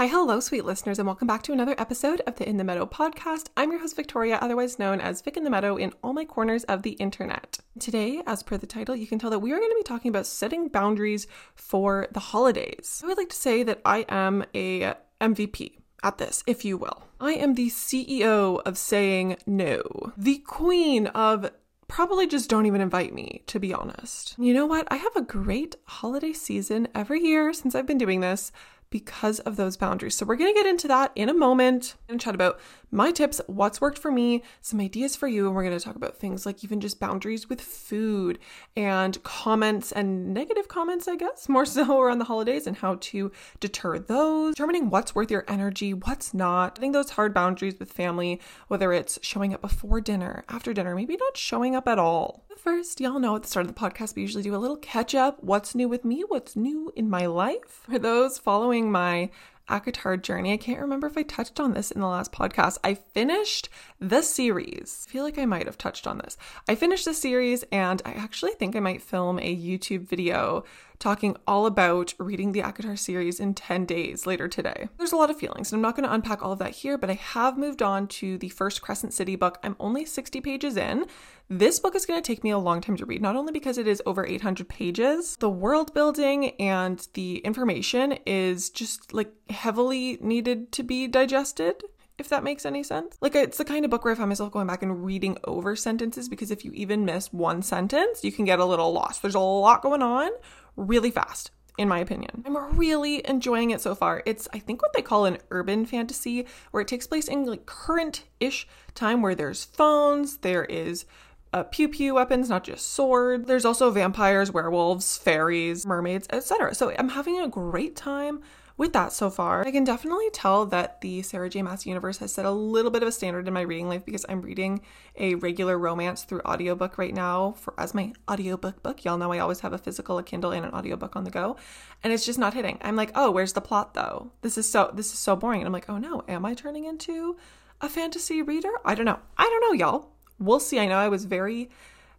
Hi, hello, sweet listeners, and welcome back to another episode of the In the Meadow podcast. I'm your host, Victoria, otherwise known as Vic in the Meadow in all my corners of the internet. Today, as per the title, you can tell that we are going to be talking about setting boundaries for the holidays. I would like to say that I am a MVP at this, if you will. I am the CEO of saying no, the queen of probably just don't even invite me, to be honest. You know what? I have a great holiday season every year since I've been doing this because of those boundaries. So we're going to get into that in a moment and chat about my tips, what's worked for me, some ideas for you, and we're going to talk about things like even just boundaries with food and comments and negative comments, I guess, more so around the holidays and how to deter those, determining what's worth your energy, what's not, I think those hard boundaries with family, whether it's showing up before dinner, after dinner, maybe not showing up at all. First, y'all know at the start of the podcast, we usually do a little catch up. What's new with me? What's new in my life? For those following my ACOTAR journey. I can't remember if I touched on this in the last podcast. I finished the series. I feel like I might have touched on this. I finished the series and I actually think I might film a YouTube video talking all about reading the ACOTAR series in 10 days later today. There's a lot of feelings, and I'm not going to unpack all of that here, but I have moved on to the first Crescent City book. I'm only 60 pages in. This book is going to take me a long time to read, not only because it is over 800 pages, the world building and the information is just like heavily needed to be digested if that makes any sense. Like, it's the kind of book where I find myself going back and reading over sentences because if you even miss one sentence, you can get a little lost. There's a lot going on really fast in my opinion. I'm really enjoying it so far. It's I think what they call an urban fantasy where it takes place in like current-ish time where there's phones, there is uh, pew pew weapons, not just sword. There's also vampires, werewolves, fairies, mermaids, etc. So I'm having a great time with that so far. I can definitely tell that the Sarah J. Maas universe has set a little bit of a standard in my reading life because I'm reading a regular romance through audiobook right now for as my audiobook book. Y'all know I always have a physical, a Kindle, and an audiobook on the go. And it's just not hitting. I'm like, oh, where's the plot though? This is so this is so boring. And I'm like, oh no, am I turning into a fantasy reader? I don't know. I don't know, y'all. We'll see. I know I was very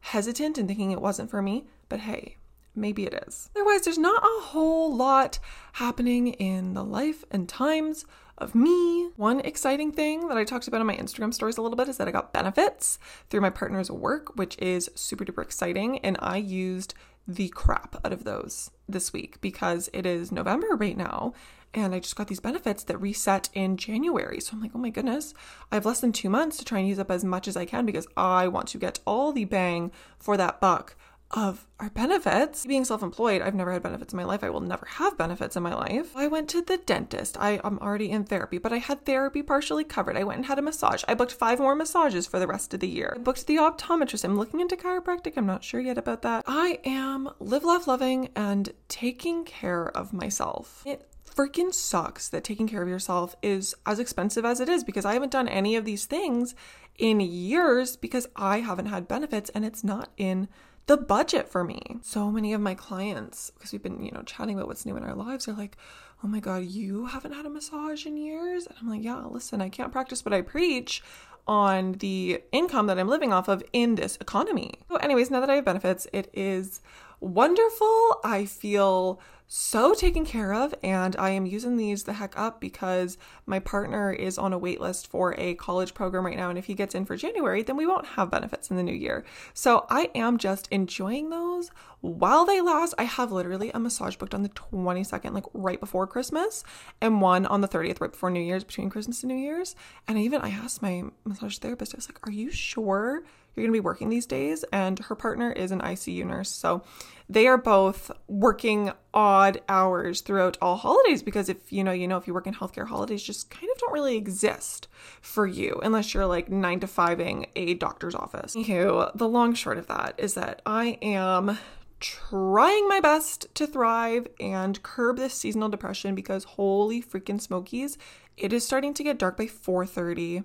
hesitant and thinking it wasn't for me, but hey, maybe it is. Otherwise, there's not a whole lot happening in the life and times of me. One exciting thing that I talked about on my Instagram stories a little bit is that I got benefits through my partner's work, which is super duper exciting. And I used the crap out of those this week because it is November right now. And I just got these benefits that reset in January. So I'm like, oh my goodness, I have less than two months to try and use up as much as I can because I want to get all the bang for that buck of our benefits. Being self employed, I've never had benefits in my life. I will never have benefits in my life. I went to the dentist. I am already in therapy, but I had therapy partially covered. I went and had a massage. I booked five more massages for the rest of the year. I booked the optometrist. I'm looking into chiropractic. I'm not sure yet about that. I am live, laugh, loving and taking care of myself. It freaking sucks that taking care of yourself is as expensive as it is because I haven't done any of these things in years because I haven't had benefits and it's not in the budget for me. So many of my clients, because we've been, you know, chatting about what's new in our lives, are like, oh my God, you haven't had a massage in years? And I'm like, yeah, listen, I can't practice what I preach on the income that I'm living off of in this economy. So, anyways, now that I have benefits, it is wonderful. I feel so taken care of and I am using these the heck up because my partner is on a wait list for a college program right now and if he gets in for January then we won't have benefits in the new year. So I am just enjoying those while they last. I have literally a massage booked on the 22nd like right before Christmas and one on the 30th right before New Year's between Christmas and New Year's. And even I asked my massage therapist I was like, "Are you sure you're going to be working these days?" And her partner is an ICU nurse. So they are both working odd hours throughout all holidays because if you know, you know, if you work in healthcare, holidays just kind of don't really exist for you unless you're like nine to fiving a doctor's office. Anywho, the long short of that is that I am trying my best to thrive and curb this seasonal depression because holy freaking smokies, it is starting to get dark by 4:30.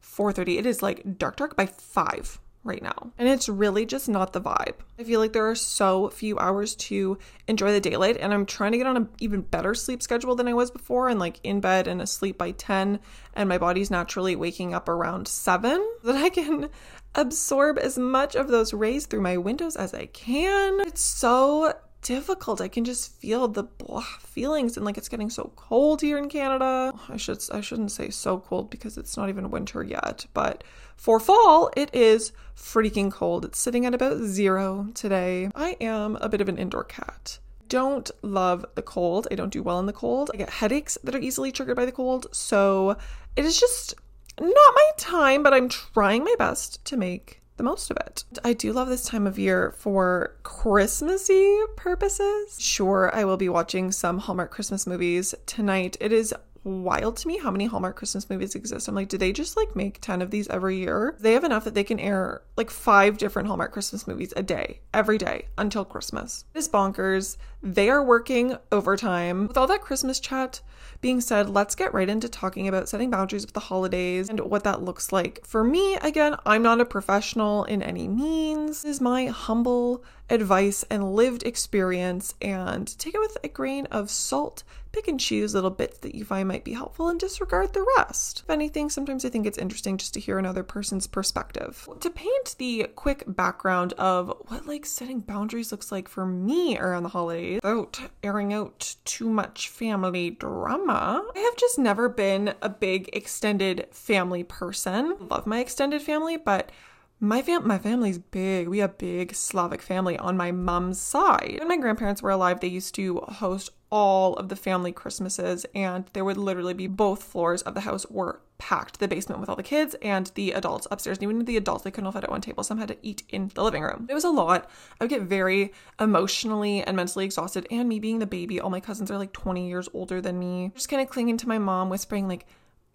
4:30. It is like dark dark by 5 right now. And it's really just not the vibe. I feel like there are so few hours to enjoy the daylight, and I'm trying to get on an even better sleep schedule than I was before, and like in bed and asleep by 10, and my body's naturally waking up around 7 that I can absorb as much of those rays through my windows as I can. It's so difficult. I can just feel the blah feelings and like it's getting so cold here in Canada. I should I shouldn't say so cold because it's not even winter yet, but for fall it is freaking cold. It's sitting at about 0 today. I am a bit of an indoor cat. Don't love the cold. I don't do well in the cold. I get headaches that are easily triggered by the cold. So it is just not my time, but I'm trying my best to make the most of it. I do love this time of year for Christmassy purposes. Sure, I will be watching some Hallmark Christmas movies tonight. It is wild to me how many Hallmark Christmas movies exist. I'm like, do they just like make 10 of these every year? They have enough that they can air like five different Hallmark Christmas movies a day, every day until Christmas. It's bonkers. They are working overtime. With all that Christmas chat being said, let's get right into talking about setting boundaries with the holidays and what that looks like. For me, again, I'm not a professional in any means. This is my humble advice and lived experience, and take it with a grain of salt pick and choose little bits that you find might be helpful and disregard the rest. If anything, sometimes I think it's interesting just to hear another person's perspective. To paint the quick background of what like setting boundaries looks like for me around the holidays without airing out too much family drama, I have just never been a big extended family person. Love my extended family, but my fam my family's big. We have a big Slavic family on my mom's side. When my grandparents were alive, they used to host all of the family Christmases, and there would literally be both floors of the house were packed the basement with all the kids and the adults upstairs. And even the adults, they couldn't all fit at one table. Some had to eat in the living room. It was a lot. I would get very emotionally and mentally exhausted. And me being the baby, all my cousins are like 20 years older than me. Just kind of clinging to my mom, whispering, like,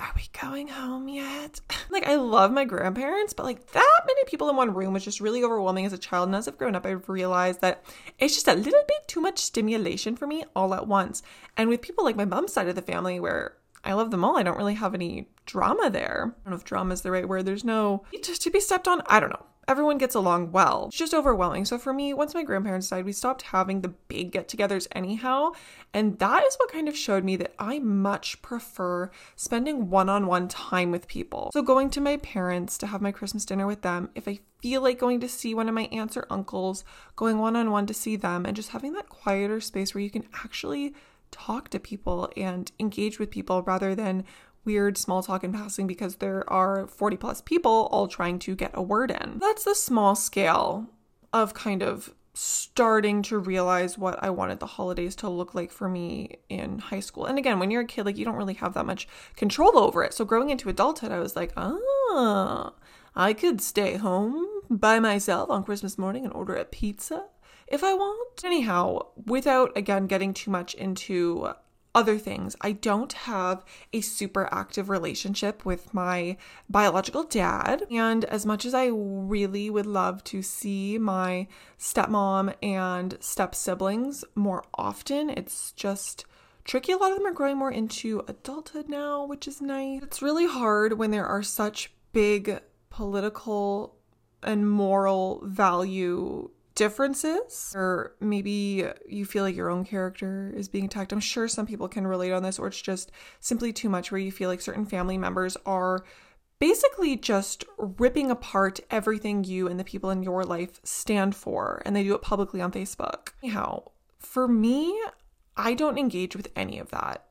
are we going home yet? like, I love my grandparents, but like that many people in one room was just really overwhelming as a child. And as I've grown up, I've realized that it's just a little bit too much stimulation for me all at once. And with people like my mom's side of the family, where I love them all, I don't really have any drama there. I don't know if drama is the right word. There's no just to be stepped on. I don't know everyone gets along well. It's just overwhelming. So for me, once my grandparents died, we stopped having the big get togethers anyhow. And that is what kind of showed me that I much prefer spending one on one time with people. So going to my parents to have my Christmas dinner with them, if I feel like going to see one of my aunts or uncles, going one on one to see them, and just having that quieter space where you can actually talk to people and engage with people rather than weird small talk in passing because there are 40 plus people all trying to get a word in. That's the small scale of kind of starting to realize what I wanted the holidays to look like for me in high school. And again, when you're a kid, like you don't really have that much control over it. So growing into adulthood, I was like, ah, I could stay home by myself on Christmas morning and order a pizza if I want. Anyhow, without again getting too much into other things. I don't have a super active relationship with my biological dad. And as much as I really would love to see my stepmom and step siblings more often, it's just tricky. A lot of them are growing more into adulthood now, which is nice. It's really hard when there are such big political and moral value differences or maybe you feel like your own character is being attacked. I'm sure some people can relate on this or it's just simply too much where you feel like certain family members are basically just ripping apart everything you and the people in your life stand for and they do it publicly on Facebook. Anyhow, for me, I don't engage with any of that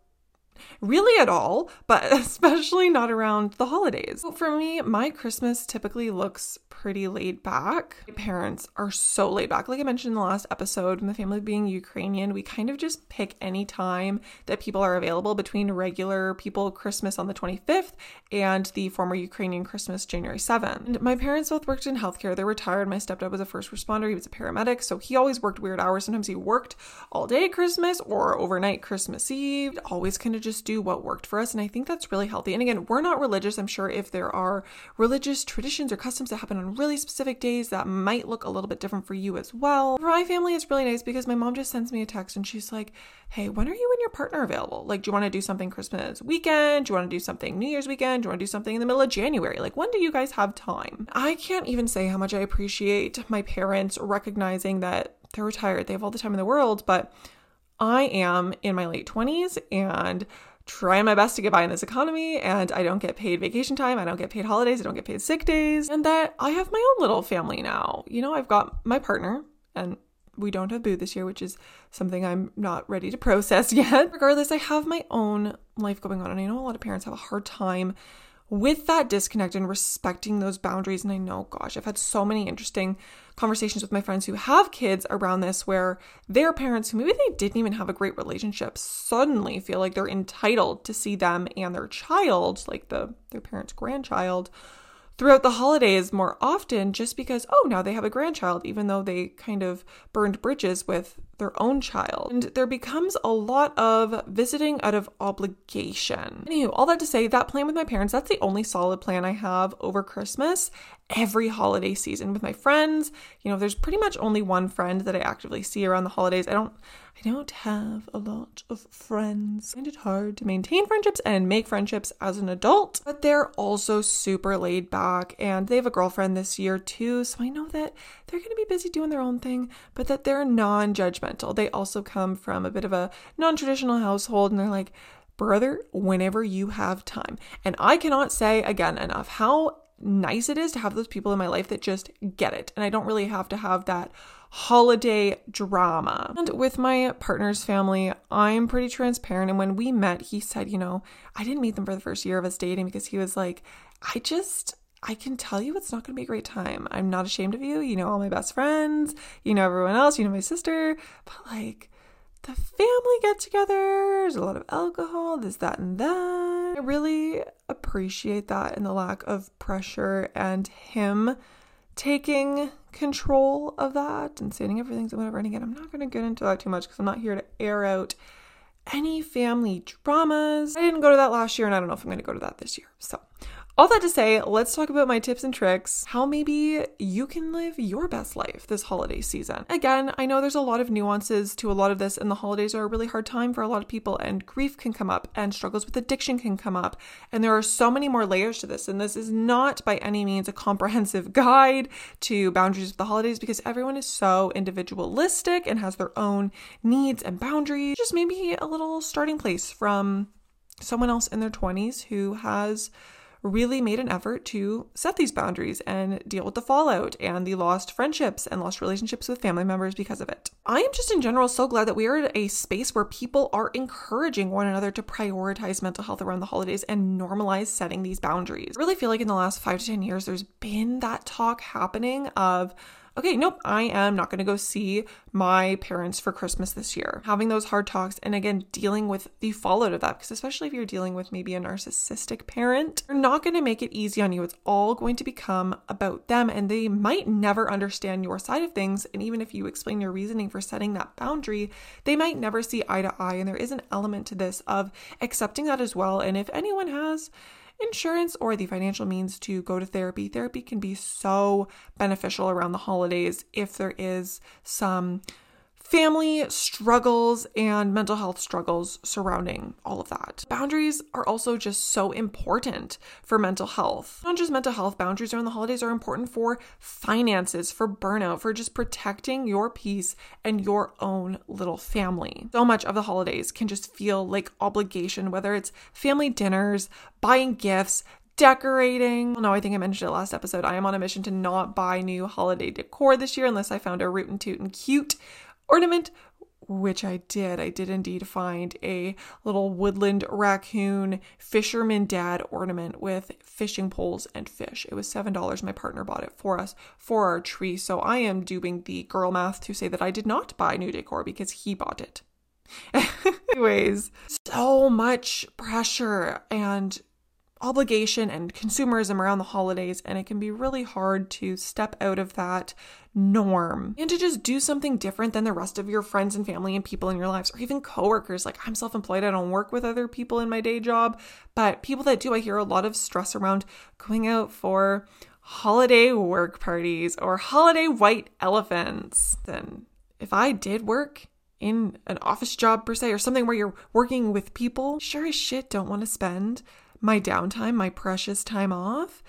really at all, but especially not around the holidays. For me, my Christmas typically looks pretty laid back. My parents are so laid back. Like I mentioned in the last episode, my family being Ukrainian, we kind of just pick any time that people are available between regular people Christmas on the 25th and the former Ukrainian Christmas January 7th. And my parents both worked in healthcare. They're retired. My stepdad was a first responder. He was a paramedic, so he always worked weird hours. Sometimes he worked all day Christmas or overnight Christmas Eve. Always kind of just do what worked for us. And I think that's really healthy. And again, we're not religious. I'm sure if there are religious traditions or customs that happen on really specific days, that might look a little bit different for you as well. For my family, it's really nice because my mom just sends me a text and she's like, Hey, when are you and your partner available? Like, do you want to do something Christmas weekend? Do you want to do something New Year's weekend? Do you want to do something in the middle of January? Like, when do you guys have time? I can't even say how much I appreciate my parents recognizing that they're retired. They have all the time in the world, but I am in my late 20s and trying my best to get by in this economy and I don't get paid vacation time, I don't get paid holidays, I don't get paid sick days, and that I have my own little family now. You know, I've got my partner and we don't have boo this year, which is something I'm not ready to process yet. Regardless, I have my own life going on, and I know a lot of parents have a hard time with that disconnect and respecting those boundaries. And I know, gosh, I've had so many interesting conversations with my friends who have kids around this where their parents, who maybe they didn't even have a great relationship, suddenly feel like they're entitled to see them and their child, like the their parents' grandchild, throughout the holidays more often just because, oh, now they have a grandchild, even though they kind of burned bridges with their own child. And there becomes a lot of visiting out of obligation. Anywho, all that to say, that plan with my parents, that's the only solid plan I have over Christmas every holiday season with my friends. You know, there's pretty much only one friend that I actively see around the holidays. I don't I don't have a lot of friends. I find it hard to maintain friendships and make friendships as an adult, but they're also super laid back and they have a girlfriend this year too. So I know that they're going to be busy doing their own thing, but that they're non They also come from a bit of a non traditional household and they're like, brother, whenever you have time. And I cannot say again enough how nice it is to have those people in my life that just get it. And I don't really have to have that holiday drama. And with my partner's family, I'm pretty transparent. And when we met, he said, you know, I didn't meet them for the first year of us dating because he was like, I just, I can tell you it's not going to be a great time. I'm not ashamed of you. You know, all my best friends, you know, everyone else, you know, my sister, but like, the family get together, there's a lot of alcohol, this, that, and that. I really appreciate that and the lack of pressure and him taking control of that and saying everything's whatever. And again, I'm not going to get into that too much because I'm not here to air out any family dramas. I didn't go to that last year and I don't know if I'm going to go to that this year. So, all that to say, let's talk about my tips and tricks, how maybe you can live your best life this holiday season. Again, I know there's a lot of nuances to a lot of this, and the holidays are a really hard time for a lot of people, and grief can come up, and struggles with addiction can come up, and there are so many more layers to this. And this is not by any means a comprehensive guide to boundaries of the holidays because everyone is so individualistic and has their own needs and boundaries. Just maybe a little starting place from someone else in their 20s who has really made an effort to set these boundaries and deal with the fallout and the lost friendships and lost relationships with family members because of it. I am just in general so glad that we are at a space where people are encouraging one another to prioritize mental health around the holidays and normalize setting these boundaries. I really feel like in the last five to 10 years, there's been that talk happening of, okay, nope, I am not going to go see my parents for Christmas this year. Having those hard talks and again, dealing with the fallout of that, because especially if you're dealing with maybe a narcissistic parent, they're not going to make it easy on you. It's all going to become about them and they might never understand your side of things. And even if you explain your reasoning for setting that boundary, they might never see eye to eye. And there is an element to this of accepting that as well. And if anyone has, insurance or the financial means to go to therapy. Therapy can be so beneficial around the holidays if there is some family struggles and mental health struggles surrounding all of that. Boundaries are also just so important for mental health. Not just mental health, boundaries around the holidays are important for finances, for burnout, for just protecting your peace and your own little family. So much of the holidays can just feel like obligation, whether it's family dinners, buying gifts, decorating. Well, no, I think I mentioned it last episode. I am on a mission to not buy new holiday decor this year unless I found a root and toot and cute ornament, which I did. I did indeed find a little woodland raccoon fisherman dad ornament with fishing poles and fish. It was $7. My partner bought it for us for our tree. So I am doing the girl math to say that I did not buy new decor because he bought it. Anyways, so much pressure and obligation and consumerism around the holidays, and it can be really hard to step out of that norm and to just do something different than the rest of your friends and family and people in your lives, or even coworkers. Like, I'm self employed, I don't work with other people in my day job, but people that do, I hear a lot of stress around going out for holiday work parties or holiday white elephants. Then, if I did work, in an office job per se or something where you're working with people, sure as shit don't want to spend my downtime, my precious time off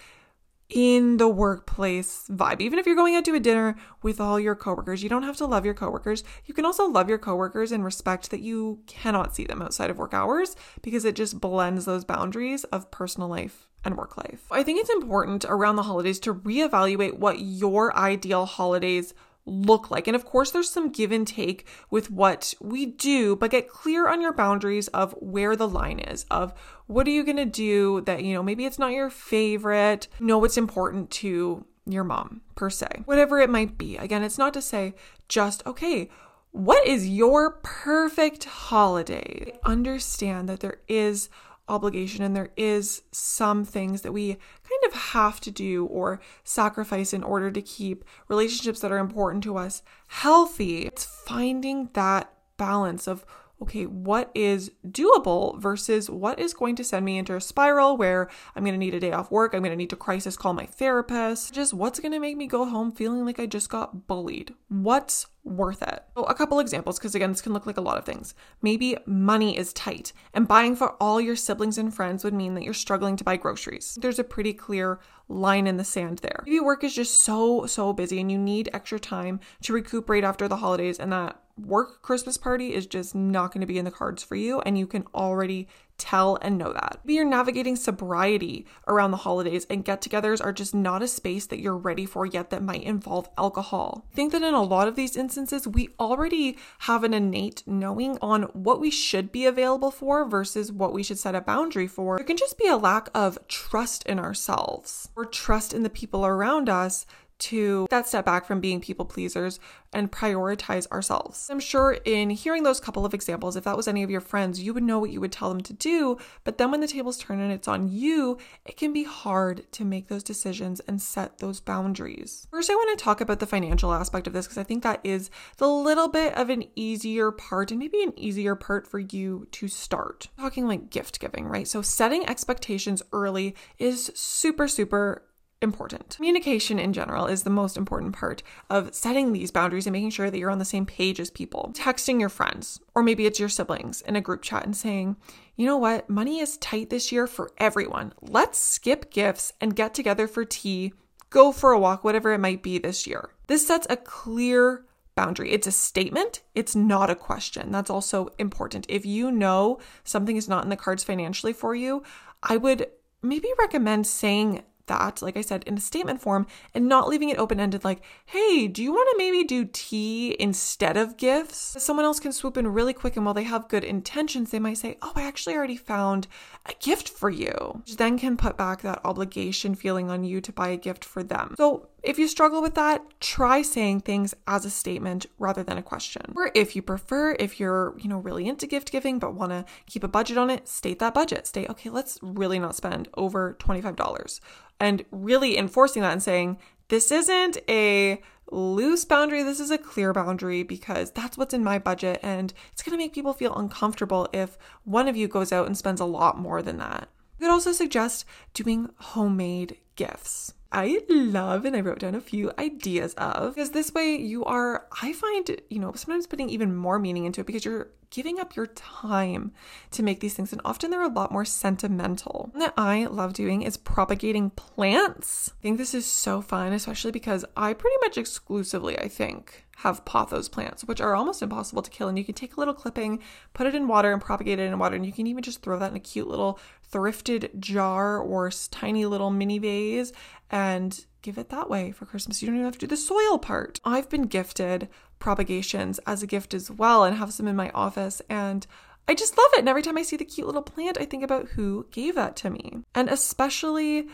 in the workplace vibe. Even if you're going out to a dinner with all your coworkers, you don't have to love your coworkers. You can also love your coworkers and respect that you cannot see them outside of work hours because it just blends those boundaries of personal life and work life. I think it's important around the holidays to reevaluate what your ideal holidays look like. And of course, there's some give and take with what we do, but get clear on your boundaries of where the line is of what are you going to do that, you know, maybe it's not your favorite. Know what's important to your mom, per se, whatever it might be. Again, it's not to say just, okay, what is your perfect holiday? Understand that there is obligation and there is some things that we kind of have to do or sacrifice in order to keep relationships that are important to us healthy. It's finding that balance of okay, what is doable versus what is going to send me into a spiral where I'm going to need a day off work, I'm going to need to crisis call my therapist, just what's going to make me go home feeling like I just got bullied? What's worth it? So, a couple examples, because again, this can look like a lot of things. Maybe money is tight, and buying for all your siblings and friends would mean that you're struggling to buy groceries. There's a pretty clear line in the sand there. Maybe work is just so, so busy, and you need extra time to recuperate after the holidays, and that work Christmas party is just not going to be in the cards for you, and you can already tell and know that. Maybe you're navigating sobriety around the holidays, and get togethers are just not a space that you're ready for yet that might involve alcohol. I think that in a lot of these instances, we already have an innate knowing on what we should be available for versus what we should set a boundary for. It can just be a lack of trust in ourselves or trust in the people around us to that step back from being people pleasers and prioritize ourselves. I'm sure in hearing those couple of examples, if that was any of your friends, you would know what you would tell them to do. But then when the tables turn and it's on you, it can be hard to make those decisions and set those boundaries. First, I want to talk about the financial aspect of this because I think that is the little bit of an easier part and maybe an easier part for you to start. Talking like gift giving, right? So setting expectations early is super, super important. Communication in general is the most important part of setting these boundaries and making sure that you're on the same page as people. Texting your friends, or maybe it's your siblings in a group chat and saying, you know what, money is tight this year for everyone. Let's skip gifts and get together for tea, go for a walk, whatever it might be this year. This sets a clear boundary. It's a statement, it's not a question. That's also important. If you know something is not in the cards financially for you, I would maybe recommend saying that, like I said, in a statement form and not leaving it open ended, like, hey, do you want to maybe do tea instead of gifts? Someone else can swoop in really quick, and while they have good intentions, they might say, oh, I actually already found a gift for you, which then can put back that obligation feeling on you to buy a gift for them. So if you struggle with that, try saying things as a statement rather than a question. Or if you prefer, if you're, you know, really into gift giving but want to keep a budget on it, state that budget. State, okay, let's really not spend over $25 and really enforcing that and saying, this isn't a loose boundary, this is a clear boundary because that's what's in my budget. And it's going to make people feel uncomfortable if one of you goes out and spends a lot more than that. You could also suggest doing homemade gifts. I love and I wrote down a few ideas of because this way you are, I find, you know, sometimes putting even more meaning into it because you're giving up your time to make these things. And often they're a lot more sentimental. One that I love doing is propagating plants. I think this is so fun, especially because I pretty much exclusively, I think, have pothos plants, which are almost impossible to kill. And you can take a little clipping, put it in water, and propagate it in water. And you can even just throw that in a cute little thrifted jar or tiny little mini vase and give it that way for Christmas. You don't even have to do the soil part. I've been gifted propagations as a gift as well and have some in my office and I just love it. And every time I see the cute little plant, I think about who gave that to me. And especially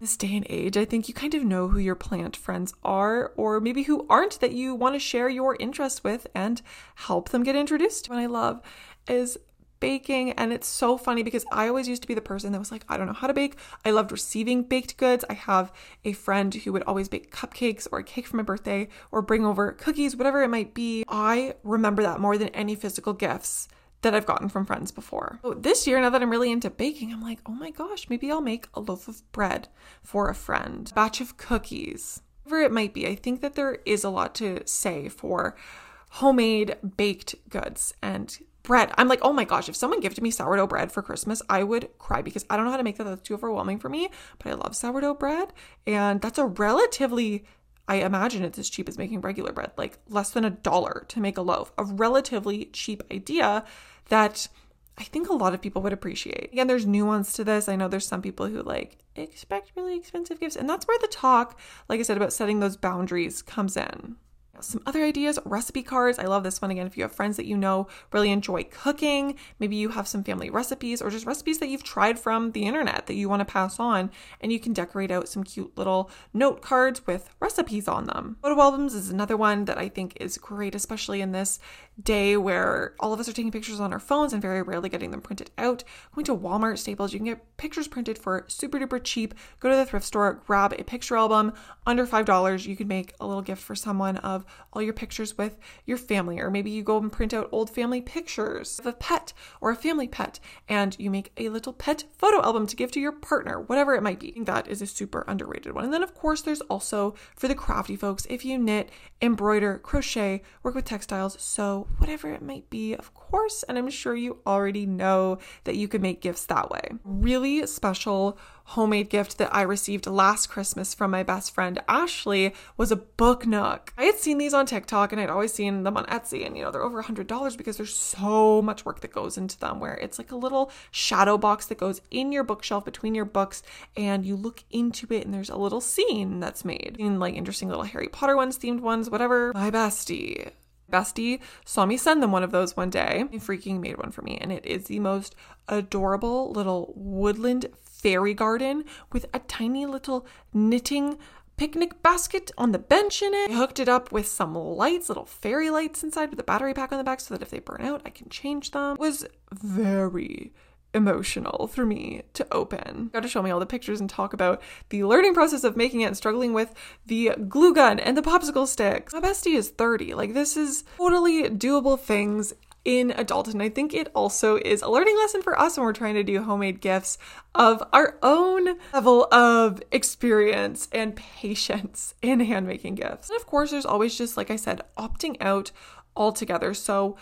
this day and age, I think you kind of know who your plant friends are, or maybe who aren't that you want to share your interest with and help them get introduced. What I love is baking and it's so funny because I always used to be the person that was like I don't know how to bake. I loved receiving baked goods. I have a friend who would always bake cupcakes or a cake for my birthday or bring over cookies, whatever it might be. I remember that more than any physical gifts that I've gotten from friends before. So this year, now that I'm really into baking, I'm like, oh my gosh, maybe I'll make a loaf of bread for a friend, a batch of cookies, whatever it might be. I think that there is a lot to say for homemade baked goods and bread. I'm like, oh my gosh, if someone gifted me sourdough bread for Christmas, I would cry because I don't know how to make that. That's too overwhelming for me. But I love sourdough bread. And that's a relatively, I imagine it's as cheap as making regular bread, like less than a dollar to make a loaf. A relatively cheap idea that I think a lot of people would appreciate. Again, there's nuance to this. I know there's some people who like expect really expensive gifts. And that's where the talk, like I said, about setting those boundaries comes in. Some other ideas, recipe cards. I love this one again. If you have friends that you know really enjoy cooking, maybe you have some family recipes or just recipes that you've tried from the internet that you want to pass on, and you can decorate out some cute little note cards with recipes on them. Photo albums is another one that I think is great, especially in this day where all of us are taking pictures on our phones and very rarely getting them printed out. Going to Walmart, Staples, you can get pictures printed for super duper cheap. Go to the thrift store, grab a picture album under $5. You can make a little gift for someone of all your pictures with your family, or maybe you go and print out old family pictures of a pet or a family pet, and you make a little pet photo album to give to your partner, whatever it might be. that is a super underrated one. And then, of course, there's also for the crafty folks, if you knit, embroider, crochet, work with textiles, sew, whatever it might be, of course. And I'm sure you already know that you can make gifts that way. Really special homemade gift that I received last Christmas from my best friend Ashley was a book nook. I had seen these on TikTok and I'd always seen them on Etsy, and you know, they're over a $100 because there's so much work that goes into them, where it's like a little shadow box that goes in your bookshelf between your books, and you look into it, and there's a little scene that's made. In like interesting little Harry Potter ones, themed ones, whatever. My bestie bestie saw me send them one of those one day. He freaking made one for me, and it is the most adorable little woodland fairy garden with a tiny little knitting picnic basket on the bench in it. I hooked it up with some lights, little fairy lights inside with a battery pack on the back so that if they burn out, I can change them. It was very emotional for me to open. Got to show me all the pictures and talk about the learning process of making it and struggling with the glue gun and the popsicle sticks. My bestie is 30. Like this is totally doable things in adulthood. And I think it also is a learning lesson for us when we're trying to do homemade gifts of our own level of experience and patience in handmaking gifts. And of course, there's always just, like I said, opting out altogether. So,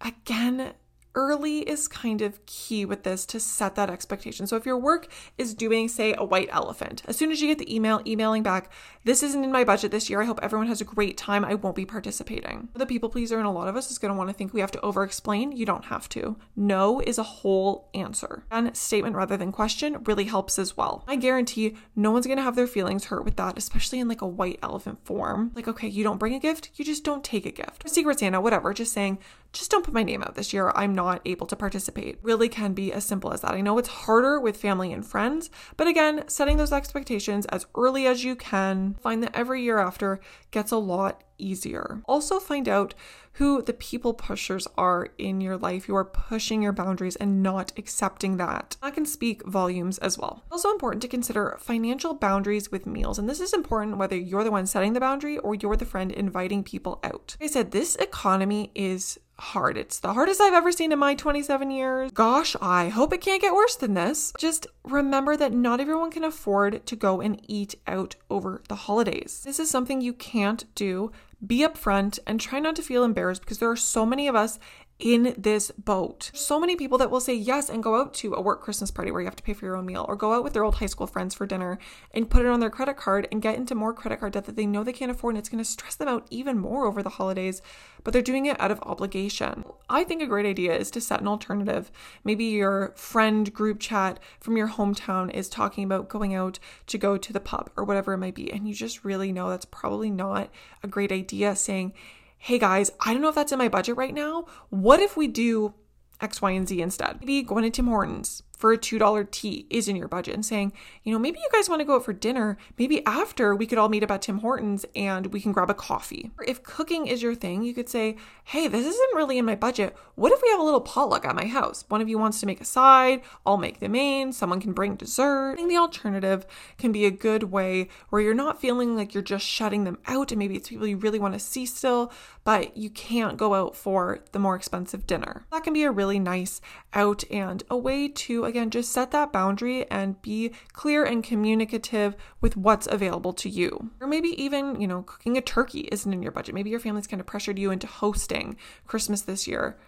again, early is kind of key with this to set that expectation. So if your work is doing, say, a white elephant, as soon as you get the email, emailing back, this isn't in my budget this year. I hope everyone has a great time. I won't be participating. The people pleaser in a lot of us is going to want to think we have to over explain. You don't have to. No is a whole answer. And statement rather than question really helps as well. I guarantee no one's going to have their feelings hurt with that, especially in like a white elephant form. Like, okay, you don't bring a gift, you just don't take a gift. Secret Santa, whatever, just saying, just don't put my name out this year. I'm not able to participate. Really can be as simple as that. I know it's harder with family and friends, but again, setting those expectations as early as you can, find that every year after gets a lot easier. Also, find out who the people pushers are in your life who are pushing your boundaries and not accepting that. That can speak volumes as well. Also, important to consider financial boundaries with meals. And this is important whether you're the one setting the boundary or you're the friend inviting people out. Like I said, this economy is hard. It's the hardest I've ever seen in my 27 years. Gosh, I hope it can't get worse than this. Just remember that not everyone can afford to go and eat out over the holidays. This is something you can't do. Be upfront and try not to feel embarrassed because there are so many of us in this boat. So many people that will say yes and go out to a work Christmas party where you have to pay for your own meal or go out with their old high school friends for dinner and put it on their credit card and get into more credit card debt that they know they can't afford and it's going to stress them out even more over the holidays, but they're doing it out of obligation. I think a great idea is to set an alternative. Maybe your friend group chat from your hometown is talking about going out to go to the pub or whatever it might be and you just really know that's probably not a great idea saying, hey guys, I don't know if that's in my budget right now. What if we do X, Y, and Z instead? Maybe going to Tim Hortons for a $2 tea is in your budget and saying, you know, maybe you guys want to go out for dinner. Maybe after we could all meet up at Tim Hortons and we can grab a coffee. Or if cooking is your thing, you could say, hey, this isn't really in my budget. What if we have a little potluck at my house? One of you wants to make a side, I'll make the main, someone can bring dessert. I think the alternative can be a good way where you're not feeling like you're just shutting them out and maybe it's people you really want to see still, but you can't go out for the more expensive dinner. That can be a really nice out and a way to again, just set that boundary and be clear and communicative with what's available to you. Or maybe even, you know, cooking a turkey isn't in your budget. Maybe your family's kind of pressured you into hosting Christmas this year.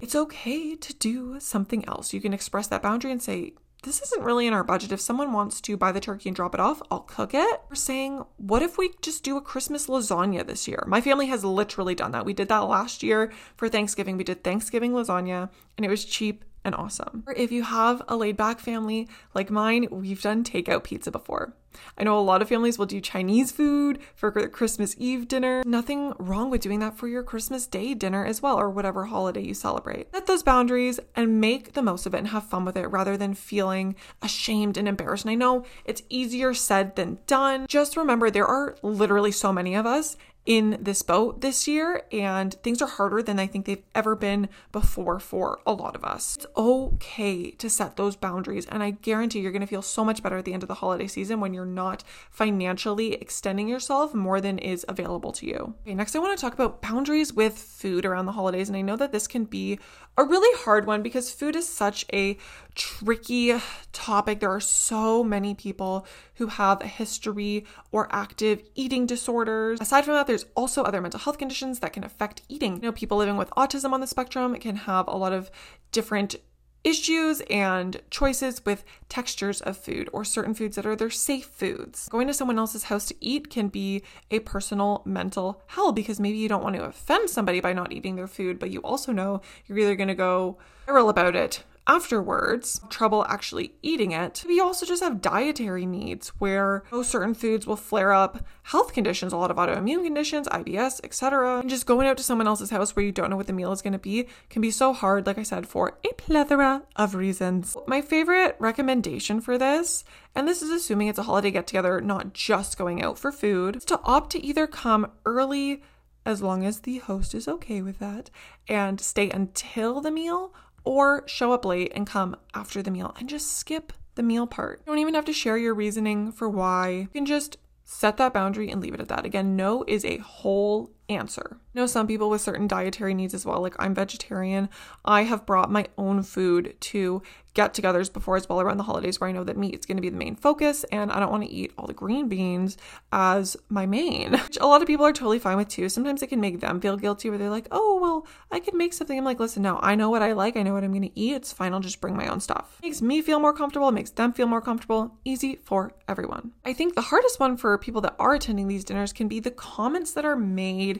It's okay to do something else. You can express that boundary and say, this isn't really in our budget. If someone wants to buy the turkey and drop it off, I'll cook it. We're saying, what if we just do a Christmas lasagna this year? My family has literally done that. We did that last year for Thanksgiving. We did Thanksgiving lasagna and it was cheap and awesome. Or if you have a laid back family like mine, we've done takeout pizza before. I know a lot of families will do Chinese food for Christmas Eve dinner. Nothing wrong with doing that for your Christmas Day dinner as well, or whatever holiday you celebrate. Set those boundaries and make the most of it and have fun with it rather than feeling ashamed and embarrassed. And I know it's easier said than done. Just remember, there are literally so many of us, in this boat this year, and things are harder than I think they've ever been before for a lot of us. It's okay to set those boundaries, and I guarantee you're to feel so much better at the end of the holiday season when you're not financially extending yourself more than is available to you. Okay, next, I want to talk about boundaries with food around the holidays, and I know that this can be a really hard one because food is such a tricky topic. There are so many people who have a history or active eating disorders. Aside from that, there's also other mental health conditions that can affect eating. You know, people living with autism on the spectrum can have a lot of different issues and choices with textures of food or certain foods that are their safe foods. Going to someone else's house to eat can be a personal mental hell because maybe you don't want to offend somebody by not eating their food, but you also know you're either going to go viral about it afterwards, trouble actually eating it. We also just have dietary needs where certain foods will flare up health conditions, a lot of autoimmune conditions, IBS, etc. And just going out to someone else's house where you don't know what the meal is going to be can be so hard, like I said, for a plethora of reasons. My favorite recommendation for this, and this is assuming it's a holiday get together, not just going out for food, is to opt to either come early as long as the host is okay with that, and stay until the meal, or show up late and come after the meal and just skip the meal part. You don't even have to share your reasoning for why. You can just set that boundary and leave it at that. Again, no is a whole answer. You know, some people with certain dietary needs as well, like I'm vegetarian. I have brought my own food to get togethers before as well around the holidays where I know that meat is going to be the main focus and I don't want to eat all the green beans as my main, which a lot of people are totally fine with too. Sometimes it can make them feel guilty where they're like, oh, well, I could make something. I'm like, listen, no, I know what I like. I know what I'm going to eat. It's fine. I'll just bring my own stuff. It makes me feel more comfortable. It makes them feel more comfortable. Easy for everyone. I think the hardest one for people that are attending these dinners can be the comments that are made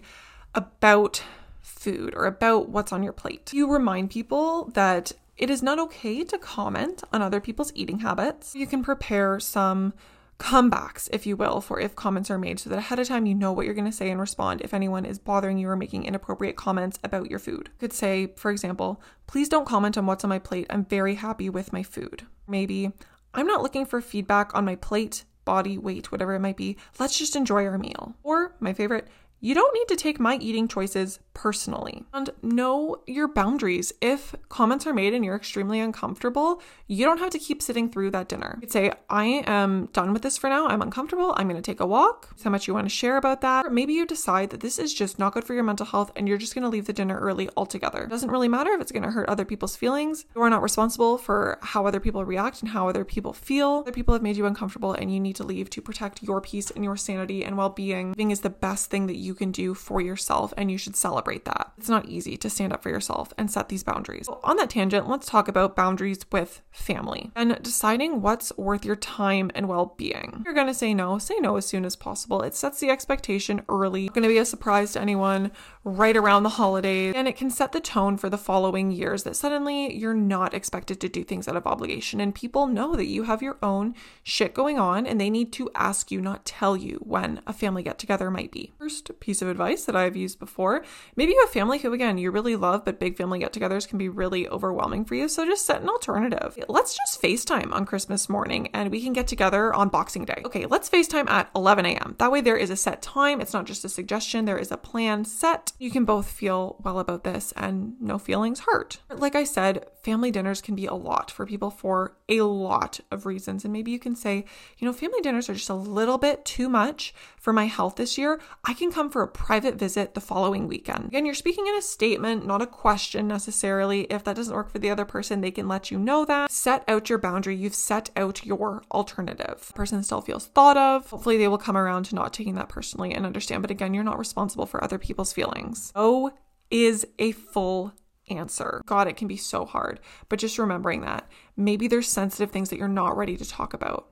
about food or about what's on your plate. You remind people that it is not okay to comment on other people's eating habits. You can prepare some comebacks, if you will, for if comments are made so that ahead of time you know what you're going to say and respond if anyone is bothering you or making inappropriate comments about your food. You could say, for example, please don't comment on what's on my plate. I'm very happy with my food. Maybe, I'm not looking for feedback on my plate, body, weight, whatever it might be. Let's just enjoy our meal. Or, my favorite, you don't need to take my eating choices personally. And know your boundaries. If comments are made and you're extremely uncomfortable, you don't have to keep sitting through that dinner. You could say, I am done with this for now. I'm uncomfortable. I'm going to take a walk. How much you want to share about that. Or maybe you decide that this is just not good for your mental health and you're just going to leave the dinner early altogether. It doesn't really matter if it's going to hurt other people's feelings. You are not responsible for how other people react and how other people feel. Other people have made you uncomfortable and you need to leave to protect your peace and your sanity and well being. Living is the best thing that you can do for yourself and you should celebrate that. It's not easy to stand up for yourself and set these boundaries. So on that tangent, let's talk about boundaries with family and deciding what's worth your time and well being. You're to say no, say no as soon as possible. It sets the expectation early. It's to be a surprise to anyone right around the holidays, and it can set the tone for the following years that suddenly you're not expected to do things out of obligation. And people know that you have your own shit going on and they need to ask you, not tell you when a family get together might be. First piece of advice that I've used before maybe you have family who, again, you really love, but big family get togethers can be really overwhelming for you. So just set an alternative. Let's just FaceTime on Christmas morning and we can get together on Boxing Day. Okay, let's FaceTime at 11 a.m. That way there is a set time. It's not just a suggestion, there is a plan set you can both feel well about this and no feelings hurt. Like I said, family dinners can be a lot for people for a lot of reasons. And maybe you can say, you know, family dinners are just a little bit too much for my health this year. I can come for a private visit the following weekend. Again, you're speaking in a statement, not a question necessarily. If that doesn't work for the other person, they can let you know that. Set out your boundary. You've set out your alternative. The person still feels thought of. Hopefully, they will come around to not taking that personally and understand. But again, you're not responsible for other people's feelings. O is a full answer. God, it can be so hard. But just remembering that maybe there's sensitive things that you're not ready to talk about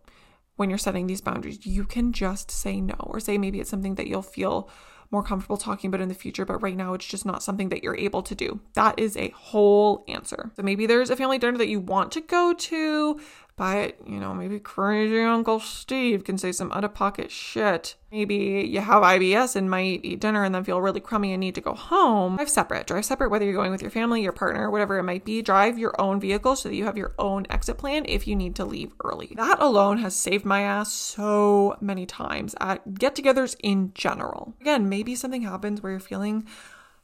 when you're setting these boundaries. You can just say no, or say maybe it's something that you'll feel more comfortable talking about in the future, but right now it's just not something that you're able to do. That is a whole answer. So maybe there's a family dinner that you want to go to, but, you know, maybe crazy Uncle Steve can say some out of pocket shit. Maybe you have IBS and might eat dinner and then feel really crummy and need to go home. Drive separate. Drive separate whether you're going with your family, your partner, whatever it might be. Drive your own vehicle so that you have your own exit plan if you need to leave early. That alone has saved my ass so many times at get togethers in general. Again, maybe something happens where you're feeling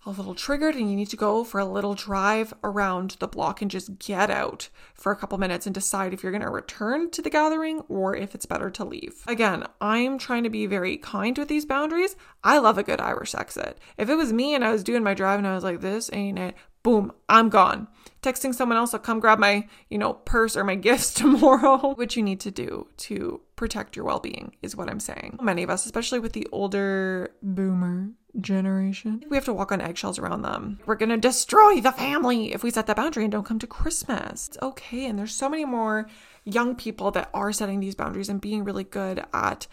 a little triggered and you need to go for a little drive around the block and just get out for a couple minutes and decide if you're going to return to the gathering or if it's better to leave. Again, I'm trying to be very kind with these boundaries. I love a good Irish exit. If it was me and I was doing my drive and I was like, this ain't it, boom, I'm gone. Texting someone else, I'll come grab my, you know, purse or my gifts tomorrow. what you need to do to protect your well-being is what I'm saying. Many of us, especially with the older boomer generation. We have to walk on eggshells around them. We're going to destroy the family if we set that boundary and don't come to Christmas. It's okay. And there's so many more young people that are setting these boundaries and being really good at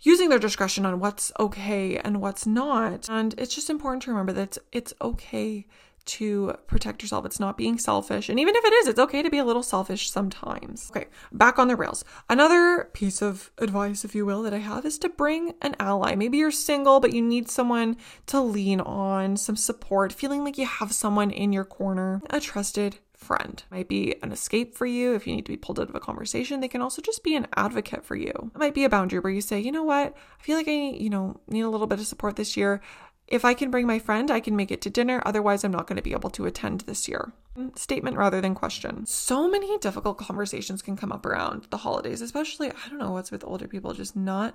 using their discretion on what's okay and what's not. And it's just important to remember that it's, it's okay to protect yourself. It's not being selfish. And even if it is, it's okay to be a little selfish sometimes. Okay, back on the rails. Another piece of advice, if you will, that I have is to bring an ally. Maybe you're single, but you need someone to lean on, some support, feeling like you have someone in your corner, a trusted friend. Might be an escape for you if you need to be pulled out of a conversation. They can also just be an advocate for you. It might be a boundary where you say, you know what, I feel like I, you know, need a little bit of support this year. If I can bring my friend, I can make it to dinner. Otherwise, I'm not going to be able to attend this year. Statement rather than question. So many difficult conversations can come up around the holidays, especially, I don't know what's with older people, just not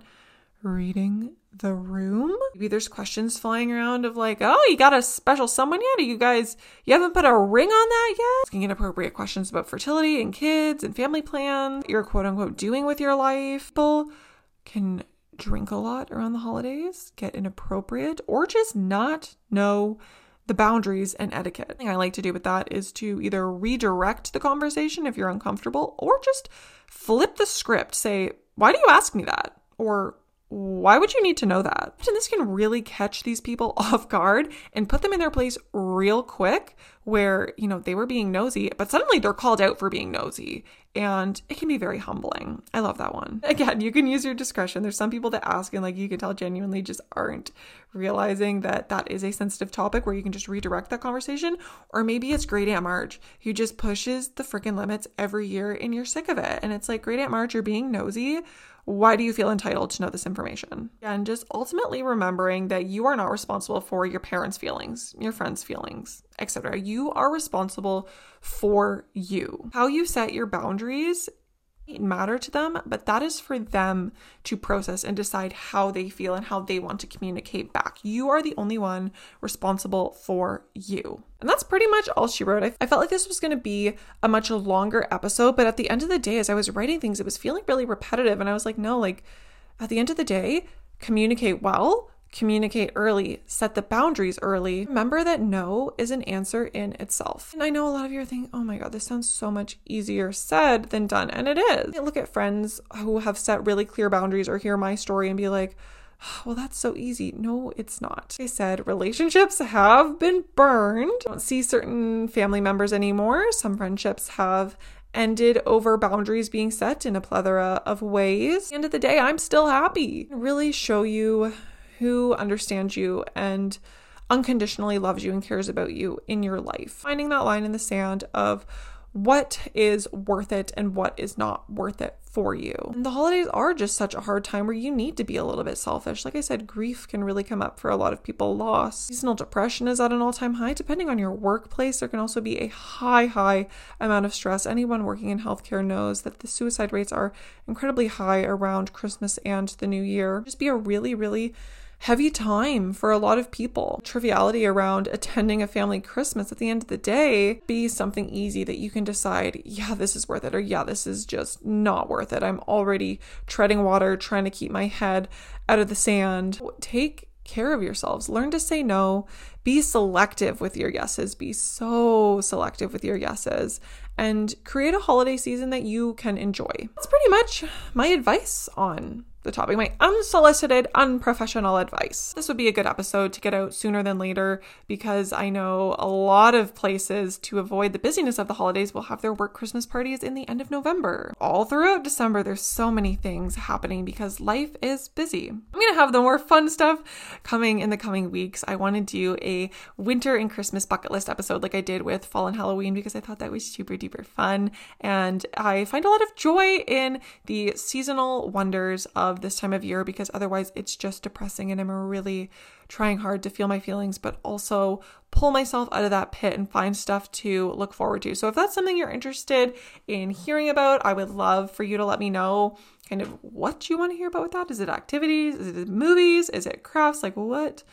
reading the room. Maybe there's questions flying around of like, oh, you got a special someone yet? Are you guys, you haven't put a ring on that yet? Asking inappropriate questions about fertility and kids and family plans, you're quote unquote doing with your life. People can drink a lot around the holidays, get inappropriate, or just not know the boundaries and etiquette. The thing I like to do with that is to either redirect the conversation if you're uncomfortable or just flip the script. Say, why do you ask me that? Or why would you need to know that? And this can really catch these people off guard and put them in their place real quick where, you know, they were being nosy, but suddenly they're called out for being nosy. And it can be very humbling. I love that one. Again, you can use your discretion. There's some people that ask and like you can tell genuinely just aren't realizing that that is a sensitive topic where you can just redirect that conversation. Or maybe it's Great Aunt Marge who just pushes the freaking limits every year and you're sick of it. And it's like, Great Aunt Marge, you're being nosy. Why do you feel entitled to know this information? And just ultimately remembering that you are not responsible for your parents' feelings, your friends' feelings, etc. You are responsible for you. How you set your boundaries matter to them, but that is for them to process and decide how they feel and how they want to communicate back. You are the only one responsible for you. And that's pretty much all she wrote. I, I felt like this was going to be a much longer episode, but at the end of the day, as I was writing things, it was feeling really repetitive. And I was like, no, like at the end of the day, communicate well, communicate early, set the boundaries early. Remember that no is an answer in itself. And I know a lot of you are thinking, oh my God, this sounds so much easier said than done. And it is. I look at friends who have set really clear boundaries or hear my story and be like, oh, well, that's so easy. No, it's not. I said relationships have been burned. don't see certain family members anymore. Some friendships have ended over boundaries being set in a plethora of ways. At the end of the day, I'm still happy. Really show you who understands you and unconditionally loves you and cares about you in your life. Finding that line in the sand of what is worth it and what is not worth it for you. And the holidays are just such a hard time where you need to be a little bit selfish. Like I said, grief can really come up for a lot of people. Loss, seasonal depression is at an all time high. Depending on your workplace, there can also be a high, high amount of stress. Anyone working in healthcare knows that the suicide rates are incredibly high around Christmas and the new year. Just be a really, really heavy time for a lot of people. Triviality around attending a family Christmas at the end of the day be something easy that you can decide, yeah, this is worth it, or yeah, this is just not worth it. I'm already treading water, trying to keep my head out of the sand. Take care of yourselves. Learn to say no. Be selective with your yeses. Be so selective with your yeses and create a holiday season that you can enjoy. That's pretty much my advice on the topic, my unsolicited, unprofessional advice. This would be a good episode to get out sooner than later because I know a lot of places to avoid the busyness of the holidays will have their work Christmas parties in the end of November. All throughout December, there's so many things happening because life is busy. I'm gonna have the more fun stuff coming in the coming weeks. I want to do a winter and Christmas bucket list episode like I did with Fall and Halloween because I thought that was super duper fun. And I find a lot of joy in the seasonal wonders of this time of year because otherwise it's just depressing and I'm really trying hard to feel my feelings, but also pull myself out of that pit and find stuff to look forward to. So if that's something you're interested in hearing about, I would love for you to let me know kind of what you want to hear about with that. Is it activities? Is it movies? Is it crafts? Like what?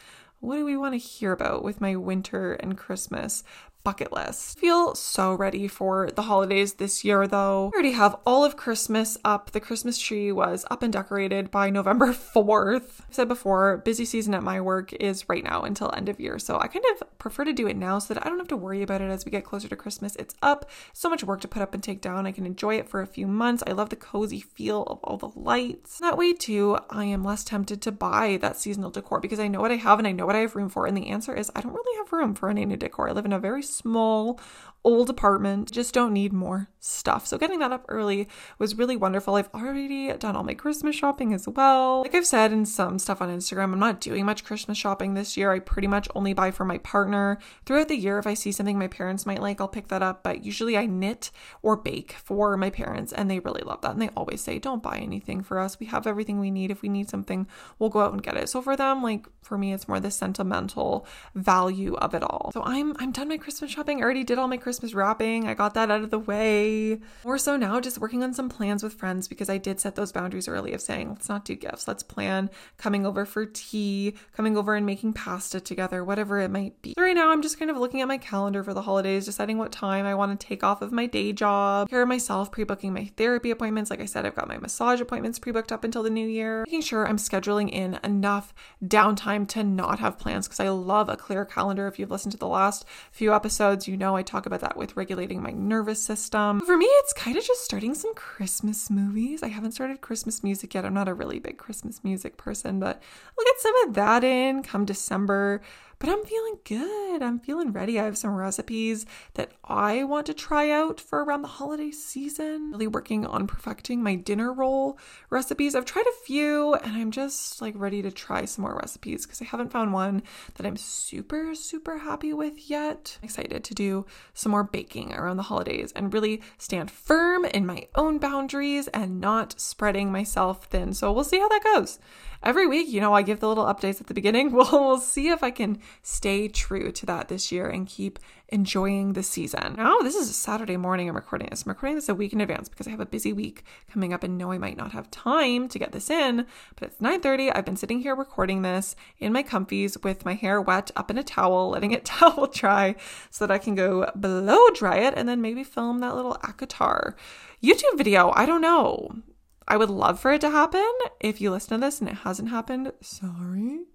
What do we want to hear about with my winter and Christmas bucket list. Feel so ready for the holidays this year though. I already have all of Christmas up. The Christmas tree was up and decorated by November 4th. I've said before, busy season at my work is right now until end of year. So I kind of prefer to do it now so that I don't have to worry about it as we get closer to Christmas. It's up. So much work to put up and take down. I can enjoy it for a few months. I love the cozy feel of all the lights. That way too, I am less tempted to buy that seasonal decor because I know what I have and I know what I have room for. And the answer is I don't really have room for any new decor. I live in a very small old apartment. Just don't need more stuff. So getting that up early was really wonderful. I've already done all my Christmas shopping as well. Like I've said in some stuff on Instagram, I'm not doing much Christmas shopping this year. I pretty much only buy for my partner. Throughout the year, if I see something my parents might like, I'll pick that up. But usually I knit or bake for my parents and they really love that. And they always say, don't buy anything for us. We have everything we need. If we need something, we'll go out and get it. So for them, like for me, it's more the sentimental value of it all. So I'm I'm done my Christmas shopping. I already did all my Christmas wrapping. I got that out of the way. More so now, just working on some plans with friends because I did set those boundaries early of saying, let's not do gifts. Let's plan coming over for tea, coming over and making pasta together, whatever it might be. So right now, I'm just kind of looking at my calendar for the holidays, deciding what time I want to take off of my day job, care of myself, pre booking my therapy appointments. Like I said, I've got my massage appointments pre booked up until the new year, making sure I'm scheduling in enough downtime to not have plans because I love a clear calendar. If you've listened to the last few episodes, you know I talk about that with regulating my nervous system. For me, it's kind of just starting some Christmas movies. I haven't started Christmas music yet. I'm not a really big Christmas music person, but I'll get some of that in come December. But I'm feeling good. I'm feeling ready. I have some recipes that I want to try out for around the holiday season. Really working on perfecting my dinner roll recipes. I've tried a few and I'm just like ready to try some more recipes because I haven't found one that I'm super, super happy with yet. I'm excited to do some more baking around the holidays and really stand firm in my own boundaries and not spreading myself thin. So we'll see how that goes every week, you know, I give the little updates at the beginning. We'll, we'll see if I can stay true to that this year and keep enjoying the season. Now, oh, this is a Saturday morning I'm recording this. I'm recording this a week in advance because I have a busy week coming up and know I might not have time to get this in, but it's 9:30. I've been sitting here recording this in my comfies with my hair wet up in a towel, letting it towel dry so that I can go blow dry it and then maybe film that little ACOTAR YouTube video. I don't know. I would love for it to happen. If you listen to this and it hasn't happened, sorry.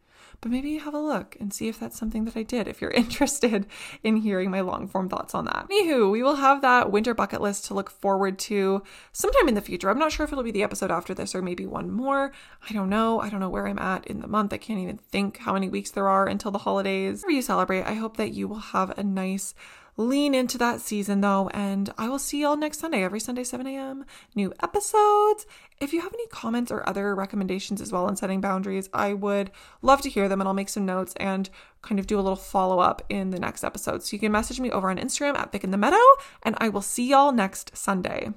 But maybe have a look and see if that's something that I did, if you're interested in hearing my long form thoughts on that. Anywho, we will have that winter bucket list to look forward to sometime in the future. I'm not sure if it'll be the episode after this or maybe one more. I don't know. I don't know where I'm at in the month. I can't even think how many weeks there are until the holidays. Whenever you celebrate, I hope that you will have a nice lean into that season though, and I will see y'all next Sunday, every Sunday, 7 a.m. New episodes. If you have any comments or other recommendations as well on setting boundaries, I would love to hear them and I'll make some notes and kind of do a little follow up in the next episode. So you can message me over on Instagram at Vic in the Meadow, and I will see y'all next Sunday.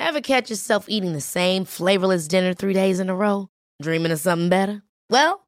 Ever catch yourself eating the same flavorless dinner three days in a row? Dreaming of something better? Well,